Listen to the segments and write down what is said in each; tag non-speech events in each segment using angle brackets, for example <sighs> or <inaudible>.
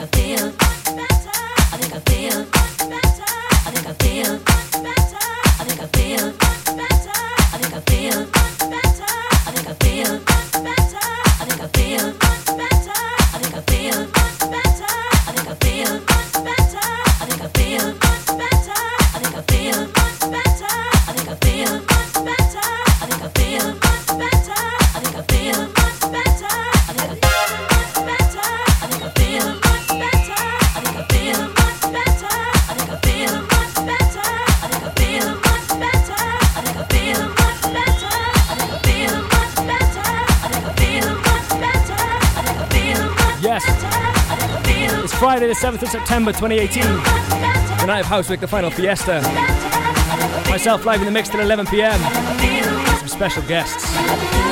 I feel. I think I feel. 7th of September 2018. The night of HOUSEWeRK, the final fiesta. Myself live in the mix till 11 pm. Some special guests.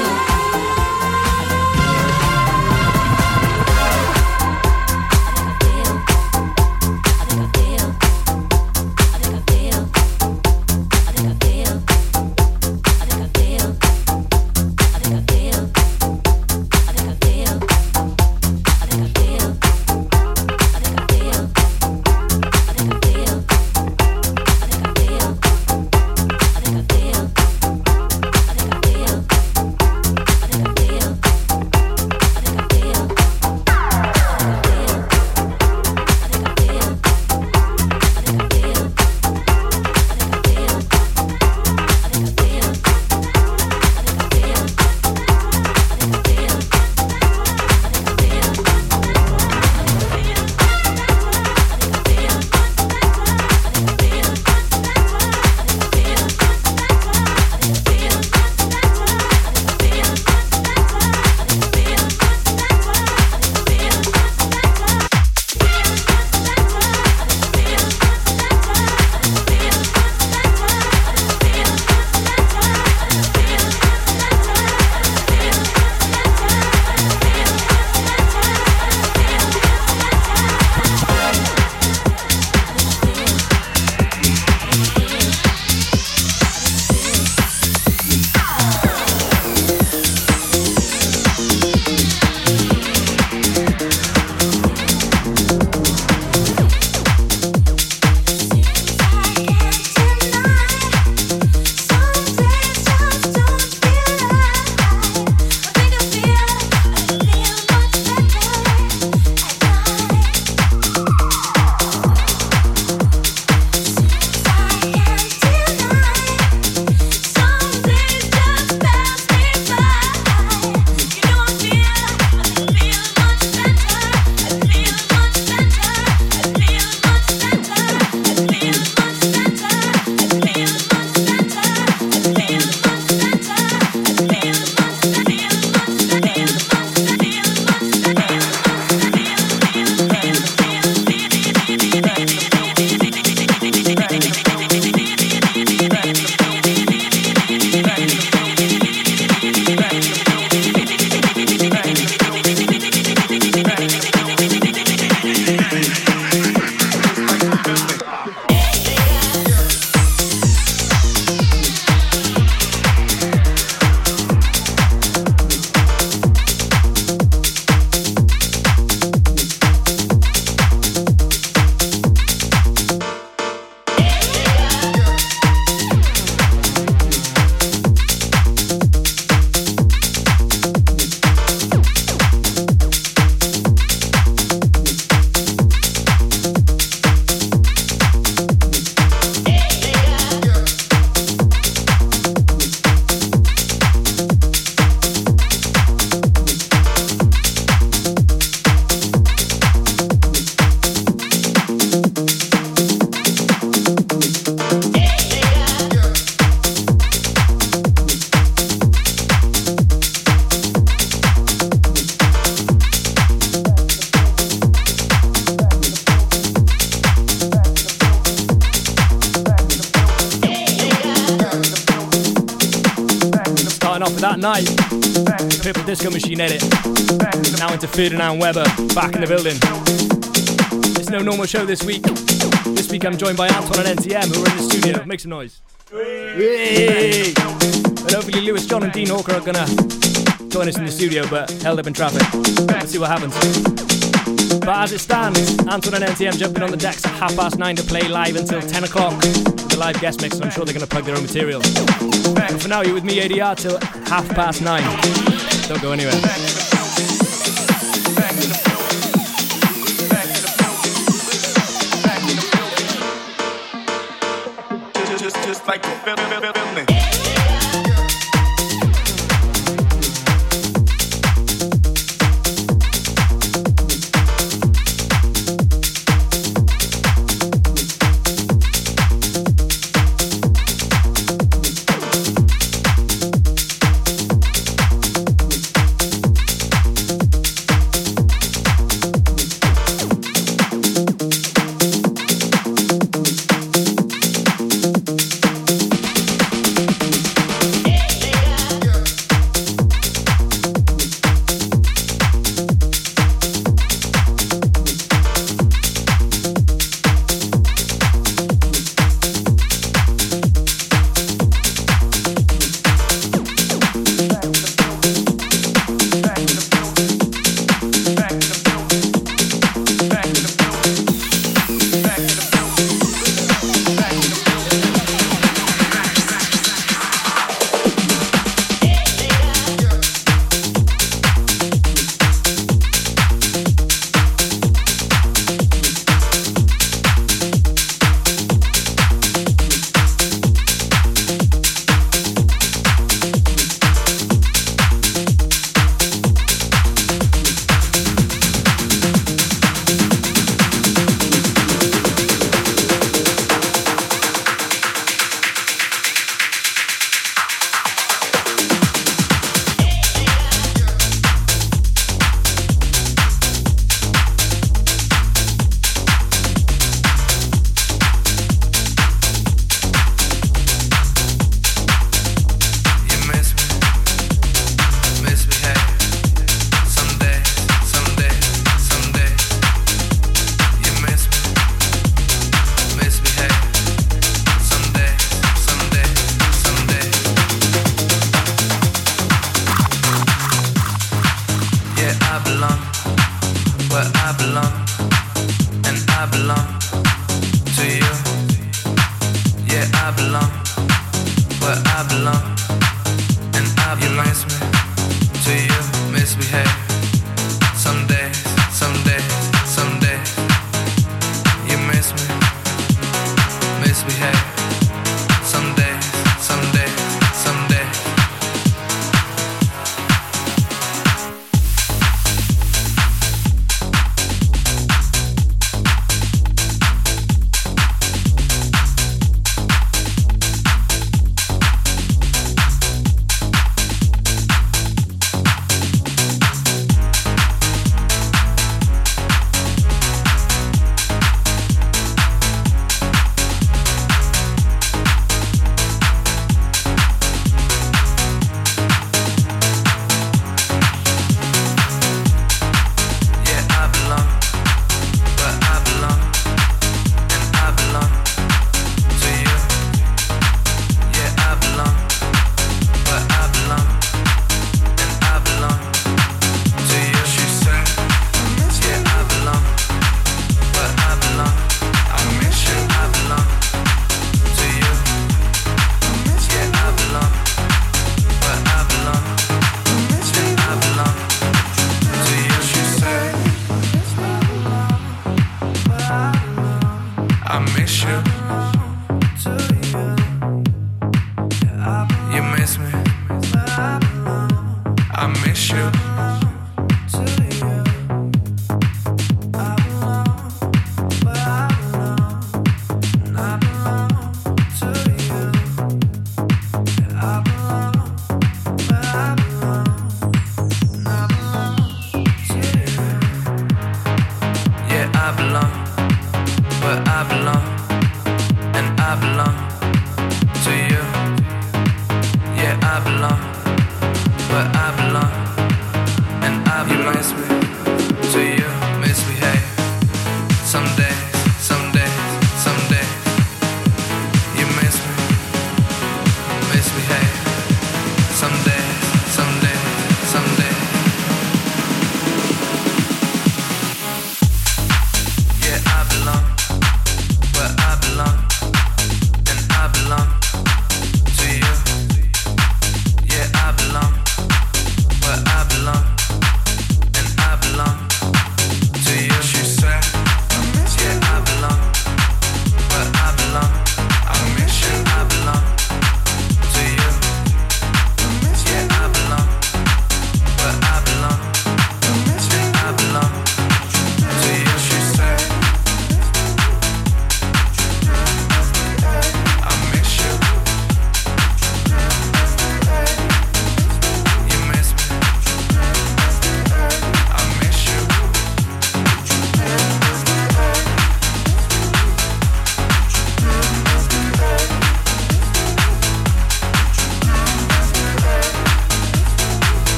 Ferdinand Weber, back in the building. It's no normal show this week. This week I'm joined by Anton and NTM who are in the studio. Make some noise. Hey. And hopefully Lewis, John and Dean Hawker are gonna join us in the studio but held up in traffic. Let's see what happens. But as it stands, Anton and NTM jumping on the decks at half past nine to play live until 10 o'clock. The live guest mix, and I'm sure they're going to plug their own material. But for now, you're with me, ADR, till half past nine. Don't go anywhere.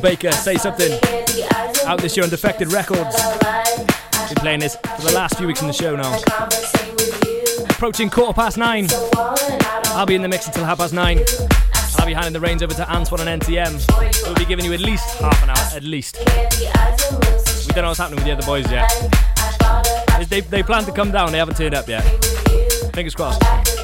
Baker, Say Something. Out this year on Defected Records. Been playing this for the last few weeks in the show now. Approaching quarter past nine. I'll be in the mix until half past nine. I'll be handing the reins over to Antoine and NTM. We'll be giving you at least half an hour, at least. We don't know what's happening with the other boys yet. They, they plan to come down, they haven't turned up yet. Fingers crossed.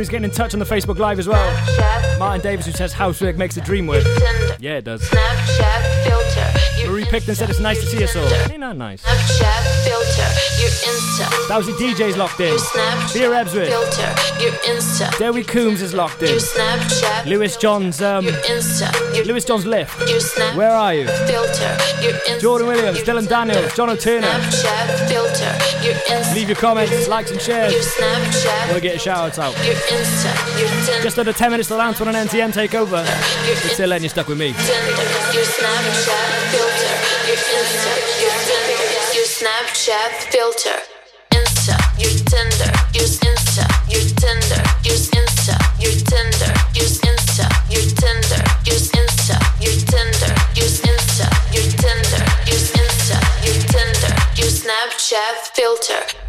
Who's getting in touch on the Facebook Live as well. Martin Davis who says housework makes the dream work. Yeah, it does. Snapchat and said it's nice to see us all. Ain't that nice? Snapchat filter. Your Insta. Dowsy DJ's locked in. Your Snapchat Beer Ebsworth. filter. Your Insta. Dewi Coombs is locked in. Your Snapchat. Lewis Johns, um, Your Insta. Your, Lewis Johns lift. your Snap Where are you? filter. Your Insta. Jordan Williams, Dylan Daniels, John O'Turner. Snapchat filter. Your Insta. Leave your comments, likes and Your shares. Snapchat. We'll get a shout out. Your Insta. Your Tinder. Just under 10 minutes till Antoine and NTM take over. Your But still, letting you're stuck with me. Tinder, your Snapchat Snapchat filter, Insta, your Tinder, use Insta, your Tinder, use Insta, your Tinder, use Insta, your Tinder, use Insta, your Tinder, use Insta, your Tinder, your Insta, your Tinder, your Snapchat filter,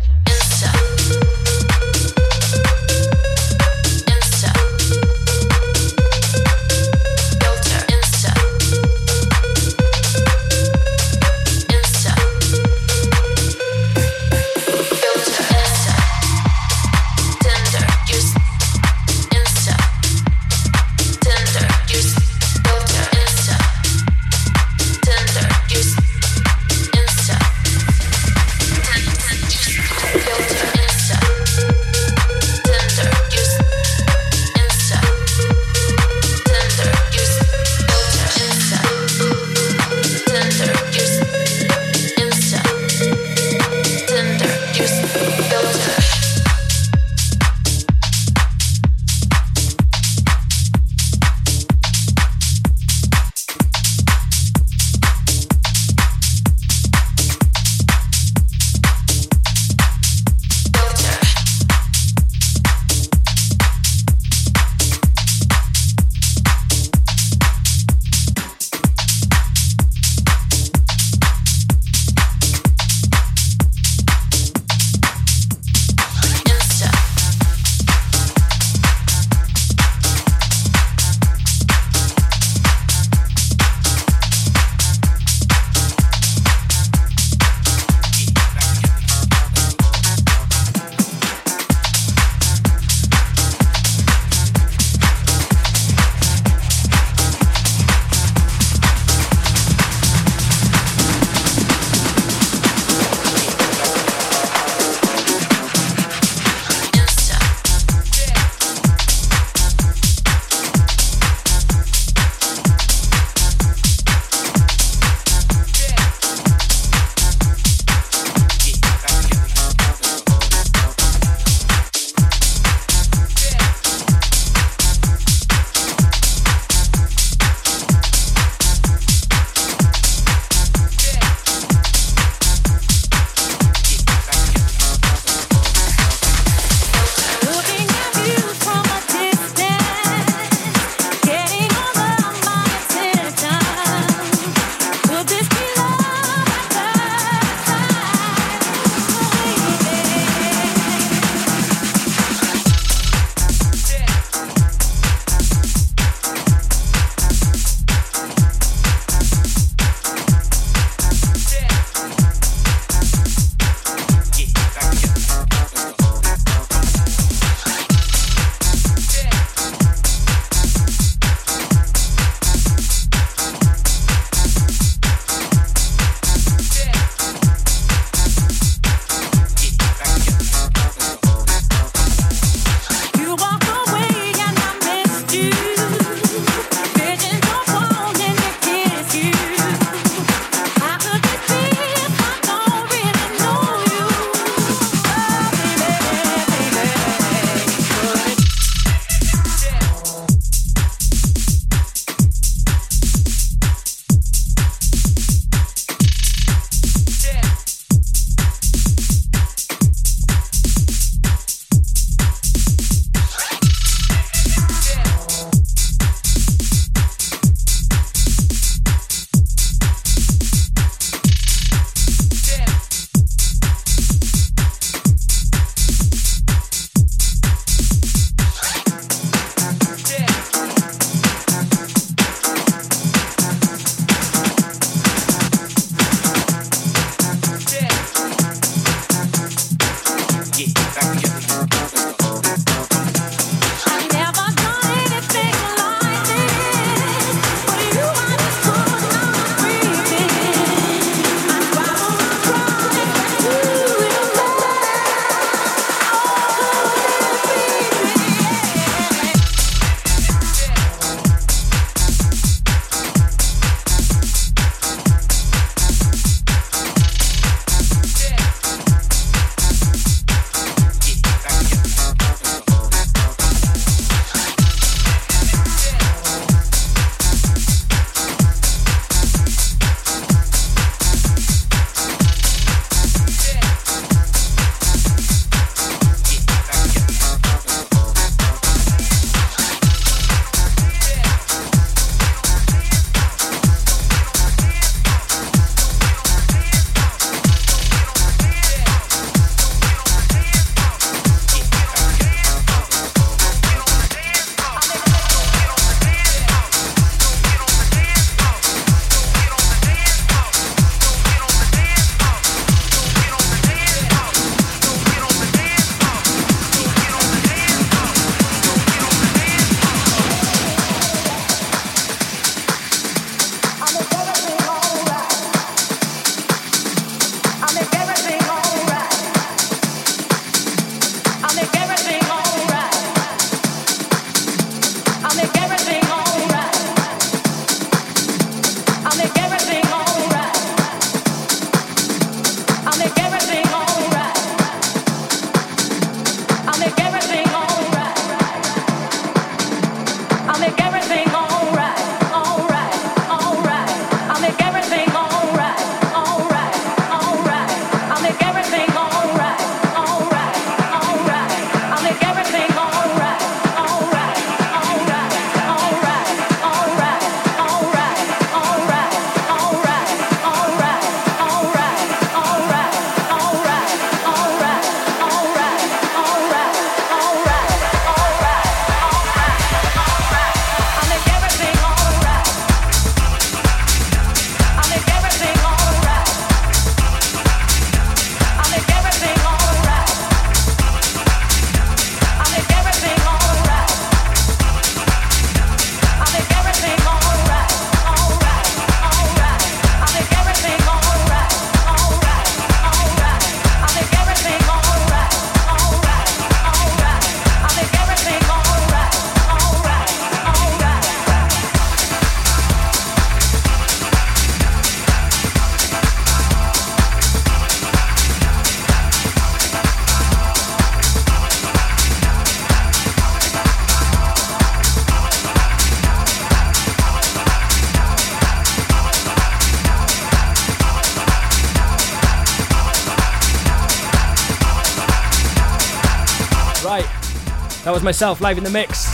was myself live in the mix.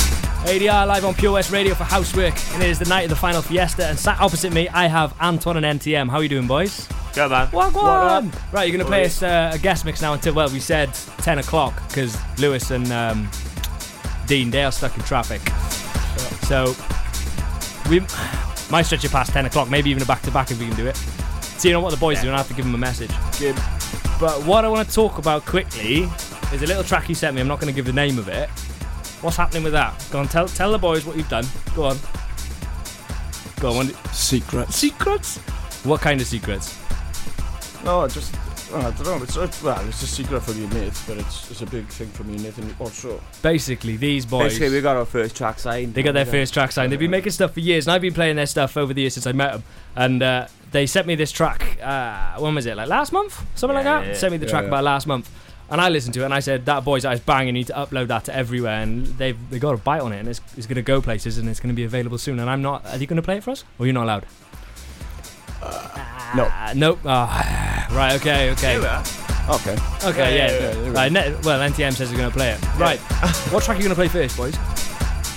ADR live on Pure West Radio for HOUSEWeRK, and it is the night of the final fiesta. And sat opposite me, I have Anton and NTM. How are you doing, boys? Go man. What, What Right, you're gonna play us uh, a guest mix now until well, we said 10 o'clock because Lewis and um, Dean they are stuck in traffic. So we might stretch it past 10 o'clock, maybe even a back to back if we can do it. So you know what the boys do, and I have to give them a message. Good. But what I want to talk about quickly is a little track you sent me. I'm not going to give the name of it. What's happening with that? Go on, tell tell the boys what you've done. Go on. Go on. what- Secrets. Secrets? What kind of secrets? No, I just. I don't know. It's uh, well, it's a secret for me, mate, but it's it's a big thing for me, Nathan. Also, Basically, these boys. Basically, we got our first track signed. They got their first track signed. They've been making stuff for years, and I've been playing their stuff over the years since I met them. And uh, they sent me this track. Uh, when was it? Like last month, something like Yeah, that. yeah. Sent me the Yeah, track yeah. about last month, and I listened to it, and I said that boys that is banging. You need to upload that to everywhere, and they've they got a bite on it, and it's, it's going to go places, and it's going to be available soon. And I'm not. Are you going to play it for us, or you're not allowed? no. Uh, nope. Ah, <sighs> right. Okay. Okay. Okay. Okay. Yeah, Yeah. yeah, yeah, yeah. Right. Ne- well, NTM says they're going to play it. Right. <laughs> what track are you going to play first, boys?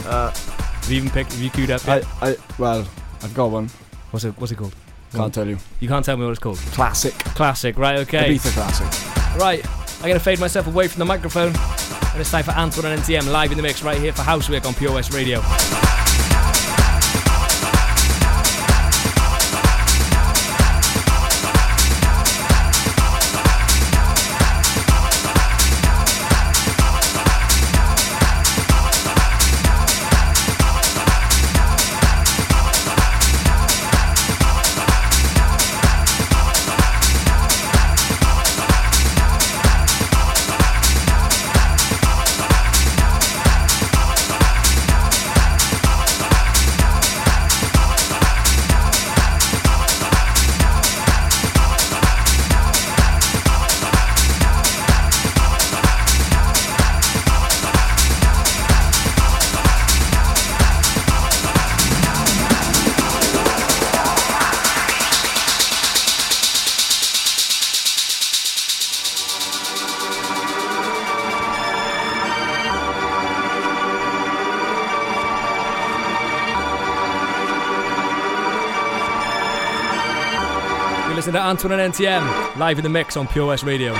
Uh, Have you even picked? Have you queued up? I, I, well, I've got one. What's it? What's it called? Can't tell you. You can't tell me what it's called. Classic. Classic, right? Okay. Ibiza classic. Right. I'm going to fade myself away from the microphone. And it's time for Antoine and NTM live in the mix right here for HOUSEWeRK on Pure West Radio. To and NTM live in the mix on Pure West Radio.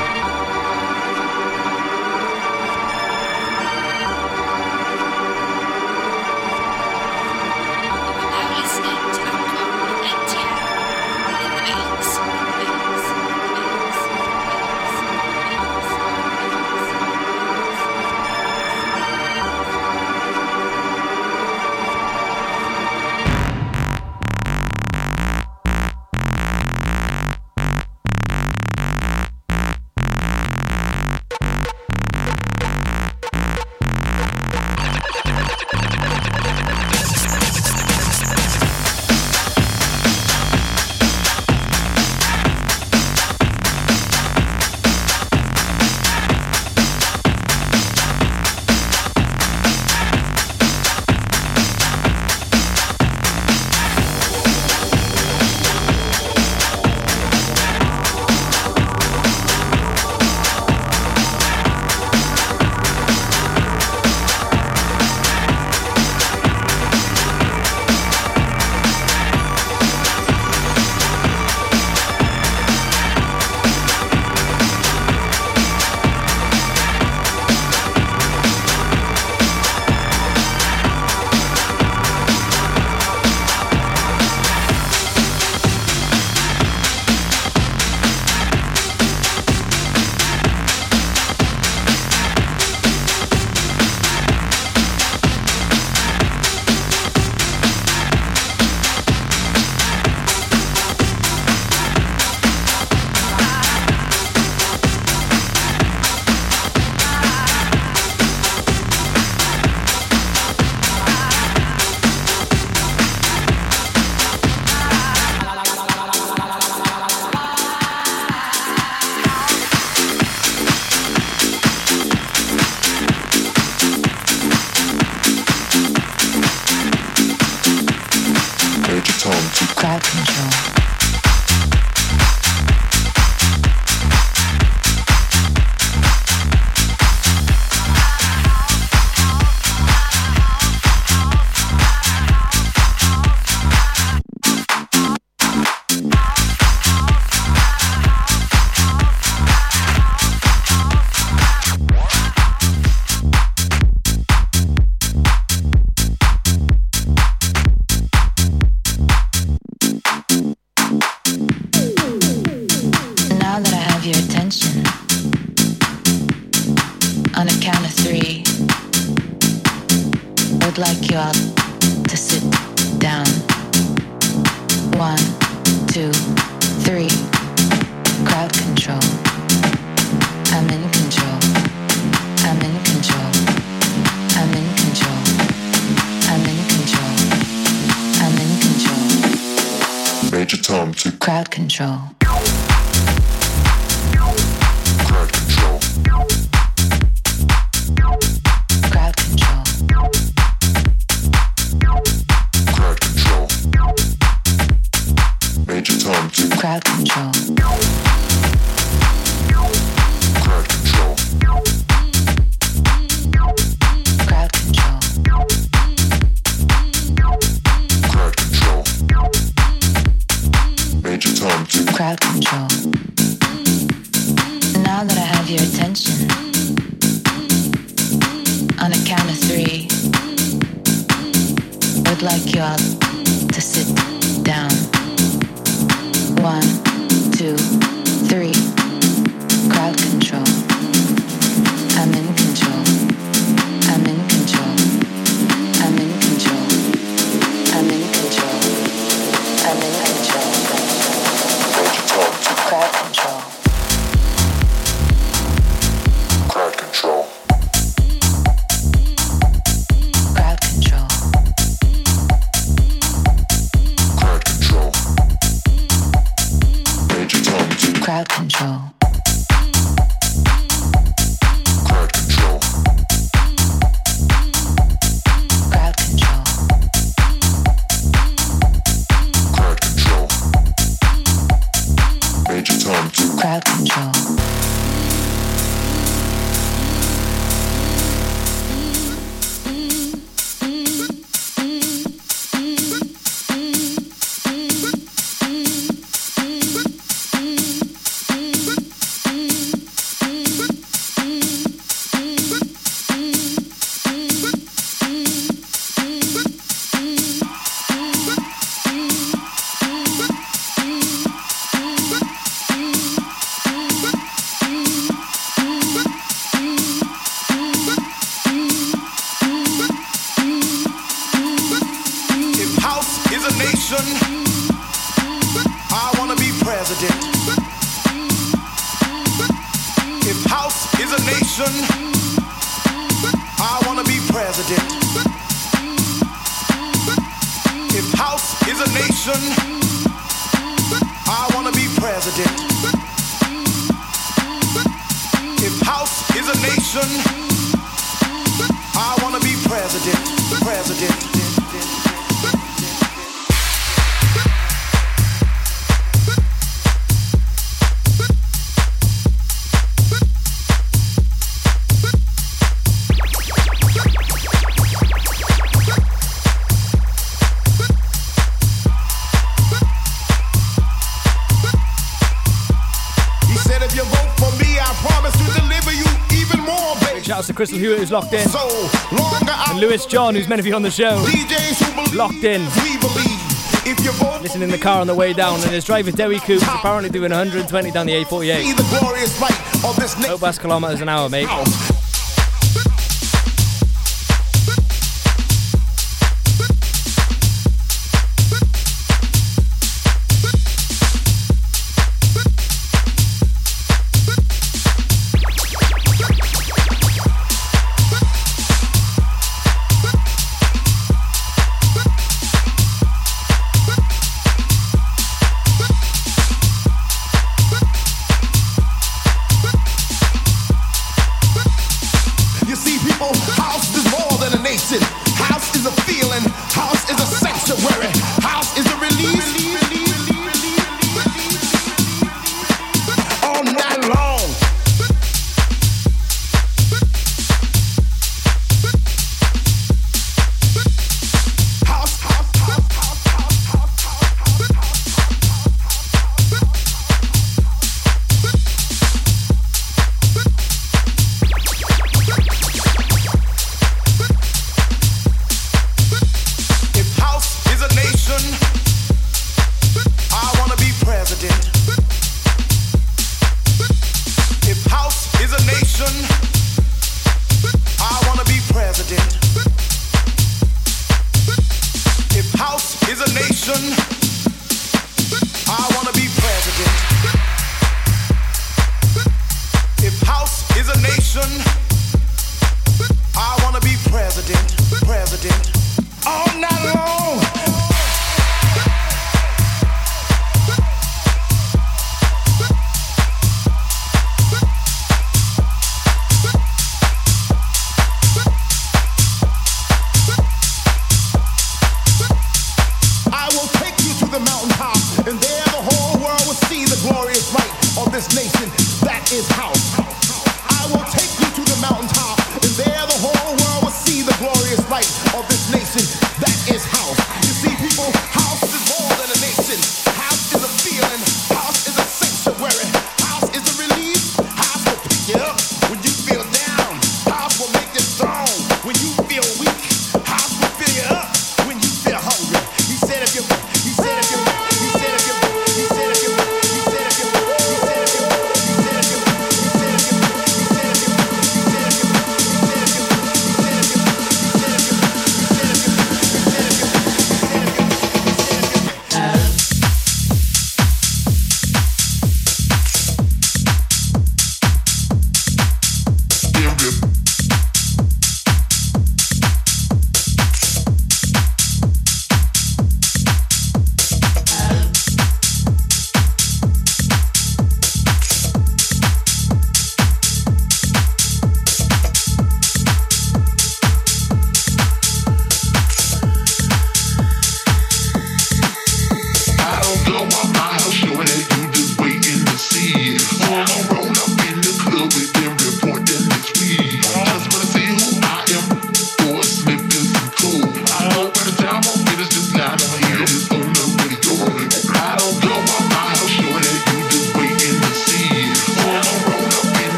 soul. For me, I promise to deliver you even more, baby. Shouts to Crystal Hewitt, who's locked in. So and Lewis John, who's meant to be on the show. DJs locked in. Listening in the car on the way down, and his driver Derry Coop is apparently doing 120 down the A48. Over Hope that's kilometres an hour, mate.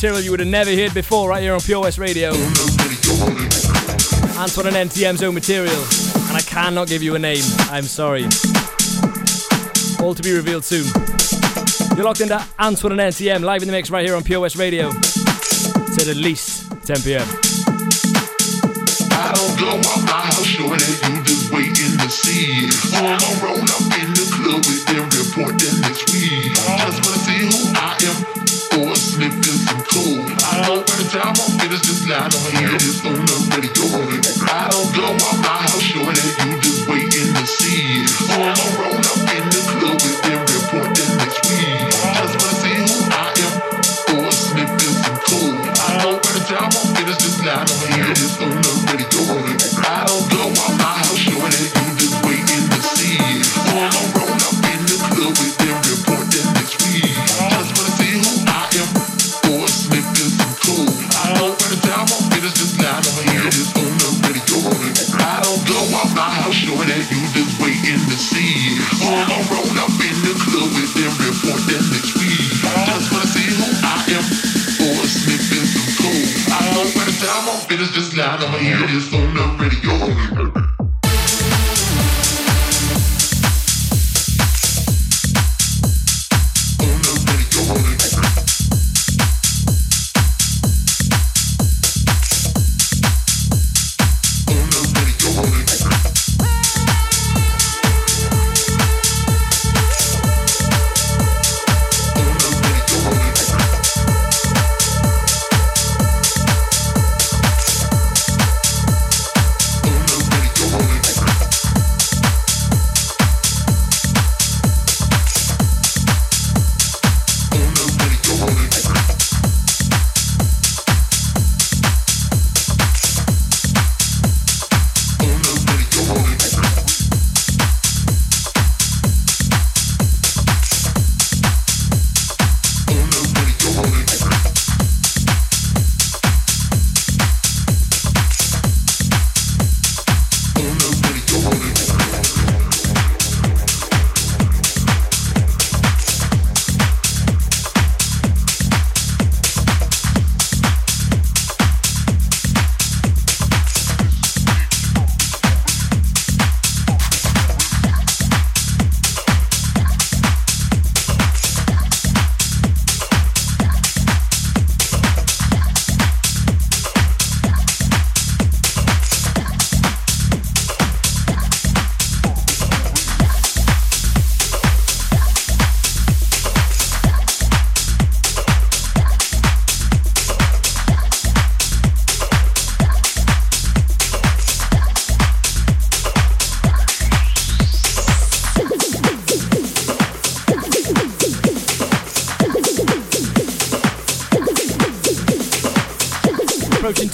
Material you would have never heard before right here on Pure West Radio. Antoine and NTM's own material, and I cannot give you a name. I'm sorry. All to be revealed soon. You're locked into Antoine and NTM live in the mix right here on Pure West Radio. It's at least 10 p.m. I don't go out my house showing that you just waiting to see. Up in the club with this cool. I by the time I'm finished this line, I'ma hear this on the radio. I don't go out my house showing that you just waiting to see. I'ma roll up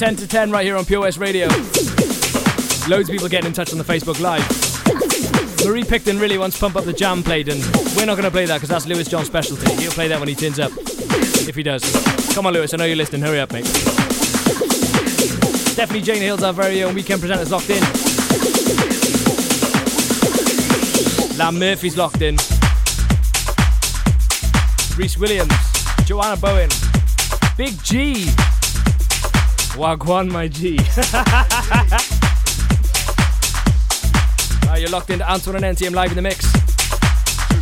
10 to 10 right here on Pure West Radio. Loads of people getting in touch on the Facebook Live. Marie Picton really wants to Pump Up the Jam played, and we're not going to play that because that's Lewis John's specialty. He'll play that when he turns up. If he does. Come on, Lewis, I know you're listening. Hurry up, mate. Stephanie Jane Hill's our very own weekend presenters locked in. Lam Murphy's locked in. Reese Williams, Joanna Bowen, Big G. Wagwan, my G. <laughs> Right, you're locked into Antoine and NTM live in the mix.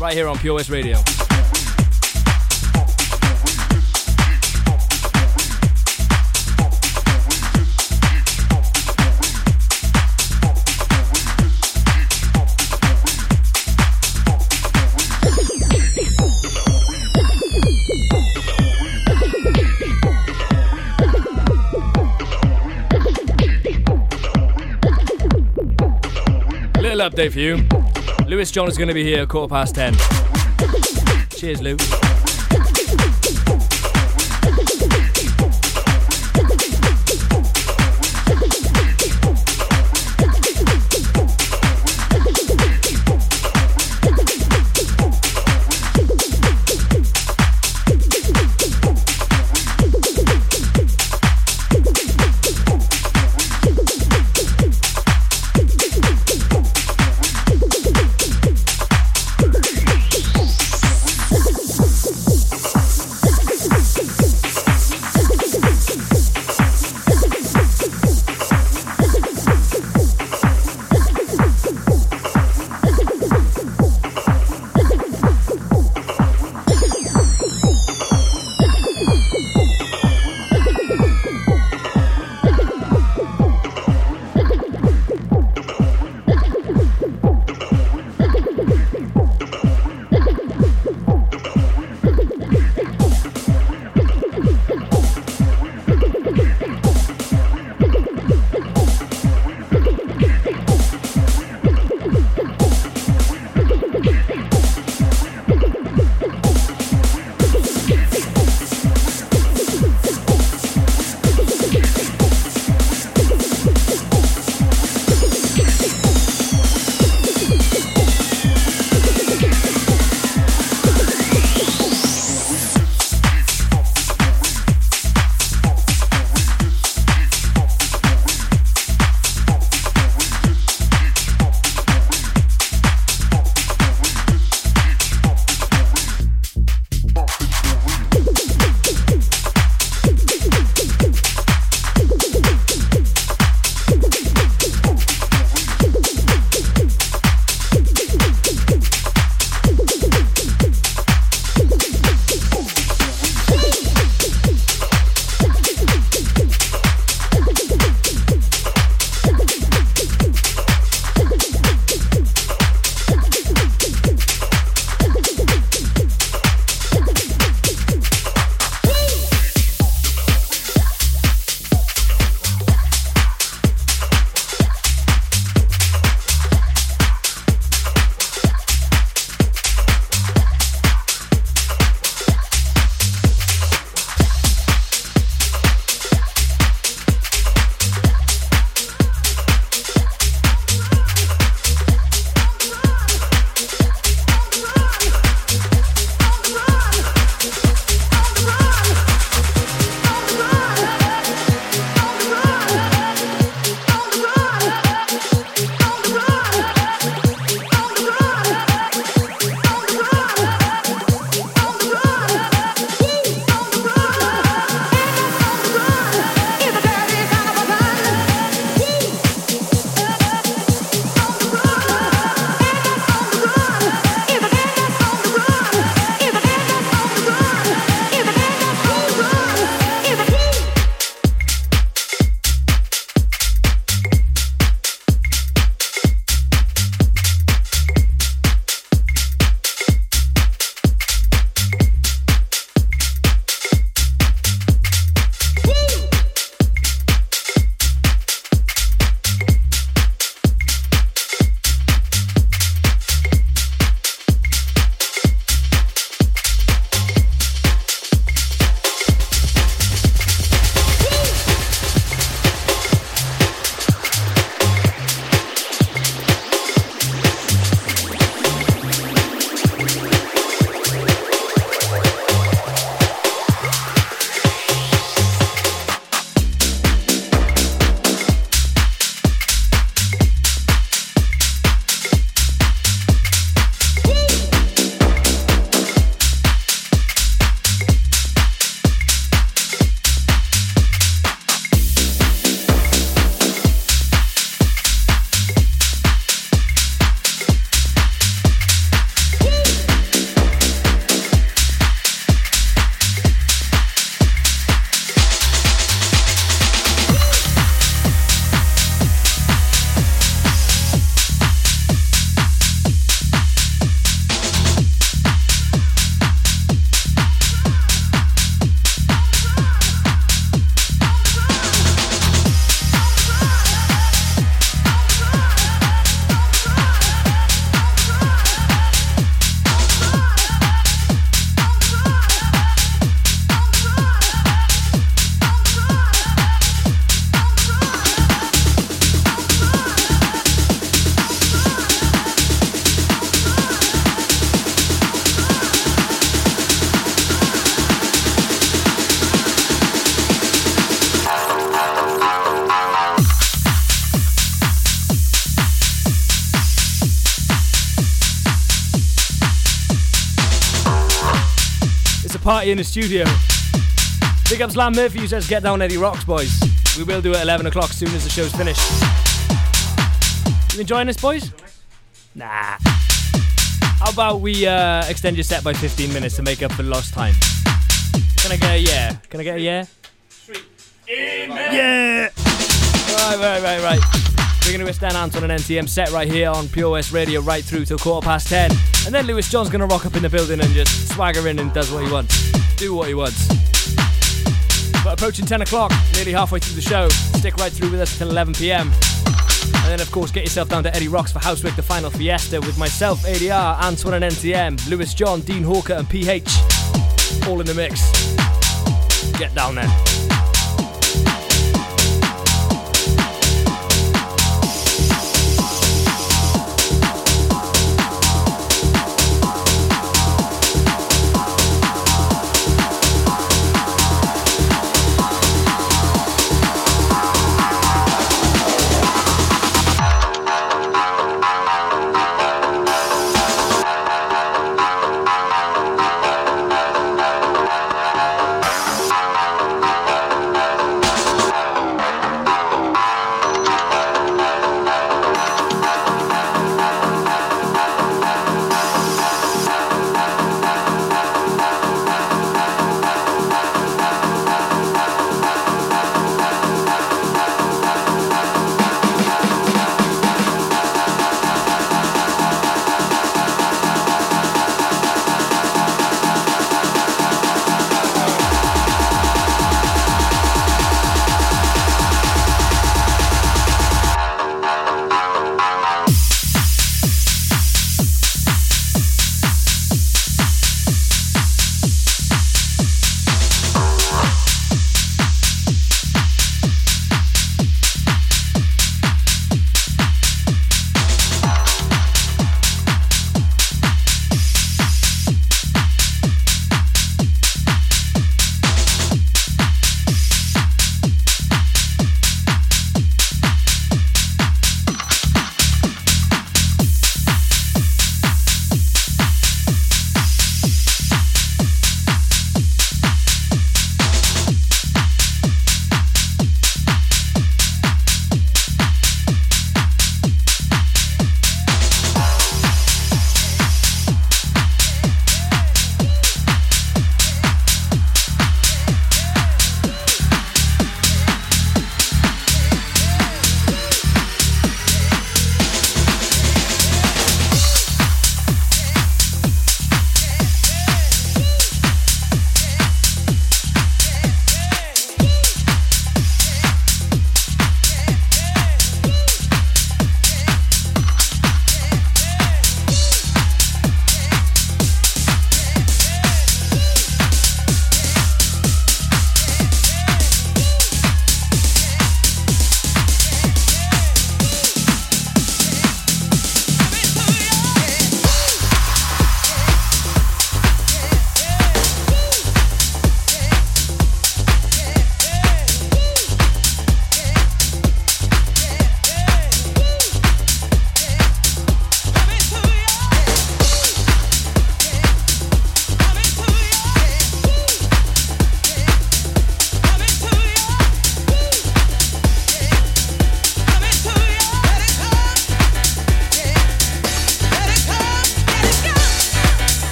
Right here on Pure West Radio. Update for you. Lewis John is going to be here at quarter past ten. Cheers, Lou. Party in the studio. Big ups Lam Murphy who says get down Eddie Rocks, boys. We will do it at 11 o'clock as soon as the show's finished. You enjoying this, boys? Nah. How about we uh, extend your set by 15 minutes to make up for lost time? Can I get a yeah? Can I get a yeah? Sweet. Yeah! Right, right, right, right. We're going to extend Anton an NTM set right here on Pure West Radio right through till quarter past 10. And then Lewis John's going to rock up in the building and just swagger in and does what he wants. Do what he wants. But approaching 10 o'clock, nearly halfway through the show, stick right through with us till 11 pm. And then, of course, get yourself down to Eddie Rocks for HOUSEWeRK the Final Fiesta with myself, ADR, Antoine and NTM, Lewis John, Dean Hawker, and PH. All in the mix. Get down there.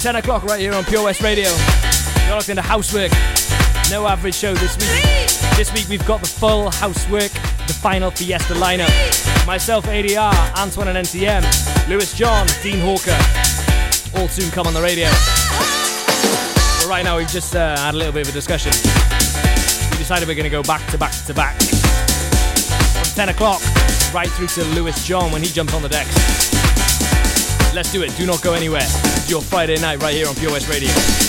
10 o'clock right here on Pure West Radio. You're locked into HOUSEWeRK. No average show this week. This week we've got the full HOUSEWeRK, the final Fiesta lineup. Myself, ADR, Antoine and NTM, Lewis John, Dean Hawker. All soon come on the radio. But right now we've just uh, had a little bit of a discussion. We decided we're going to go back to back to back. From 10 o'clock right through to Lewis John when he jumps on the decks. Let's do it. Do not go anywhere. Your Friday night right here on West Radio.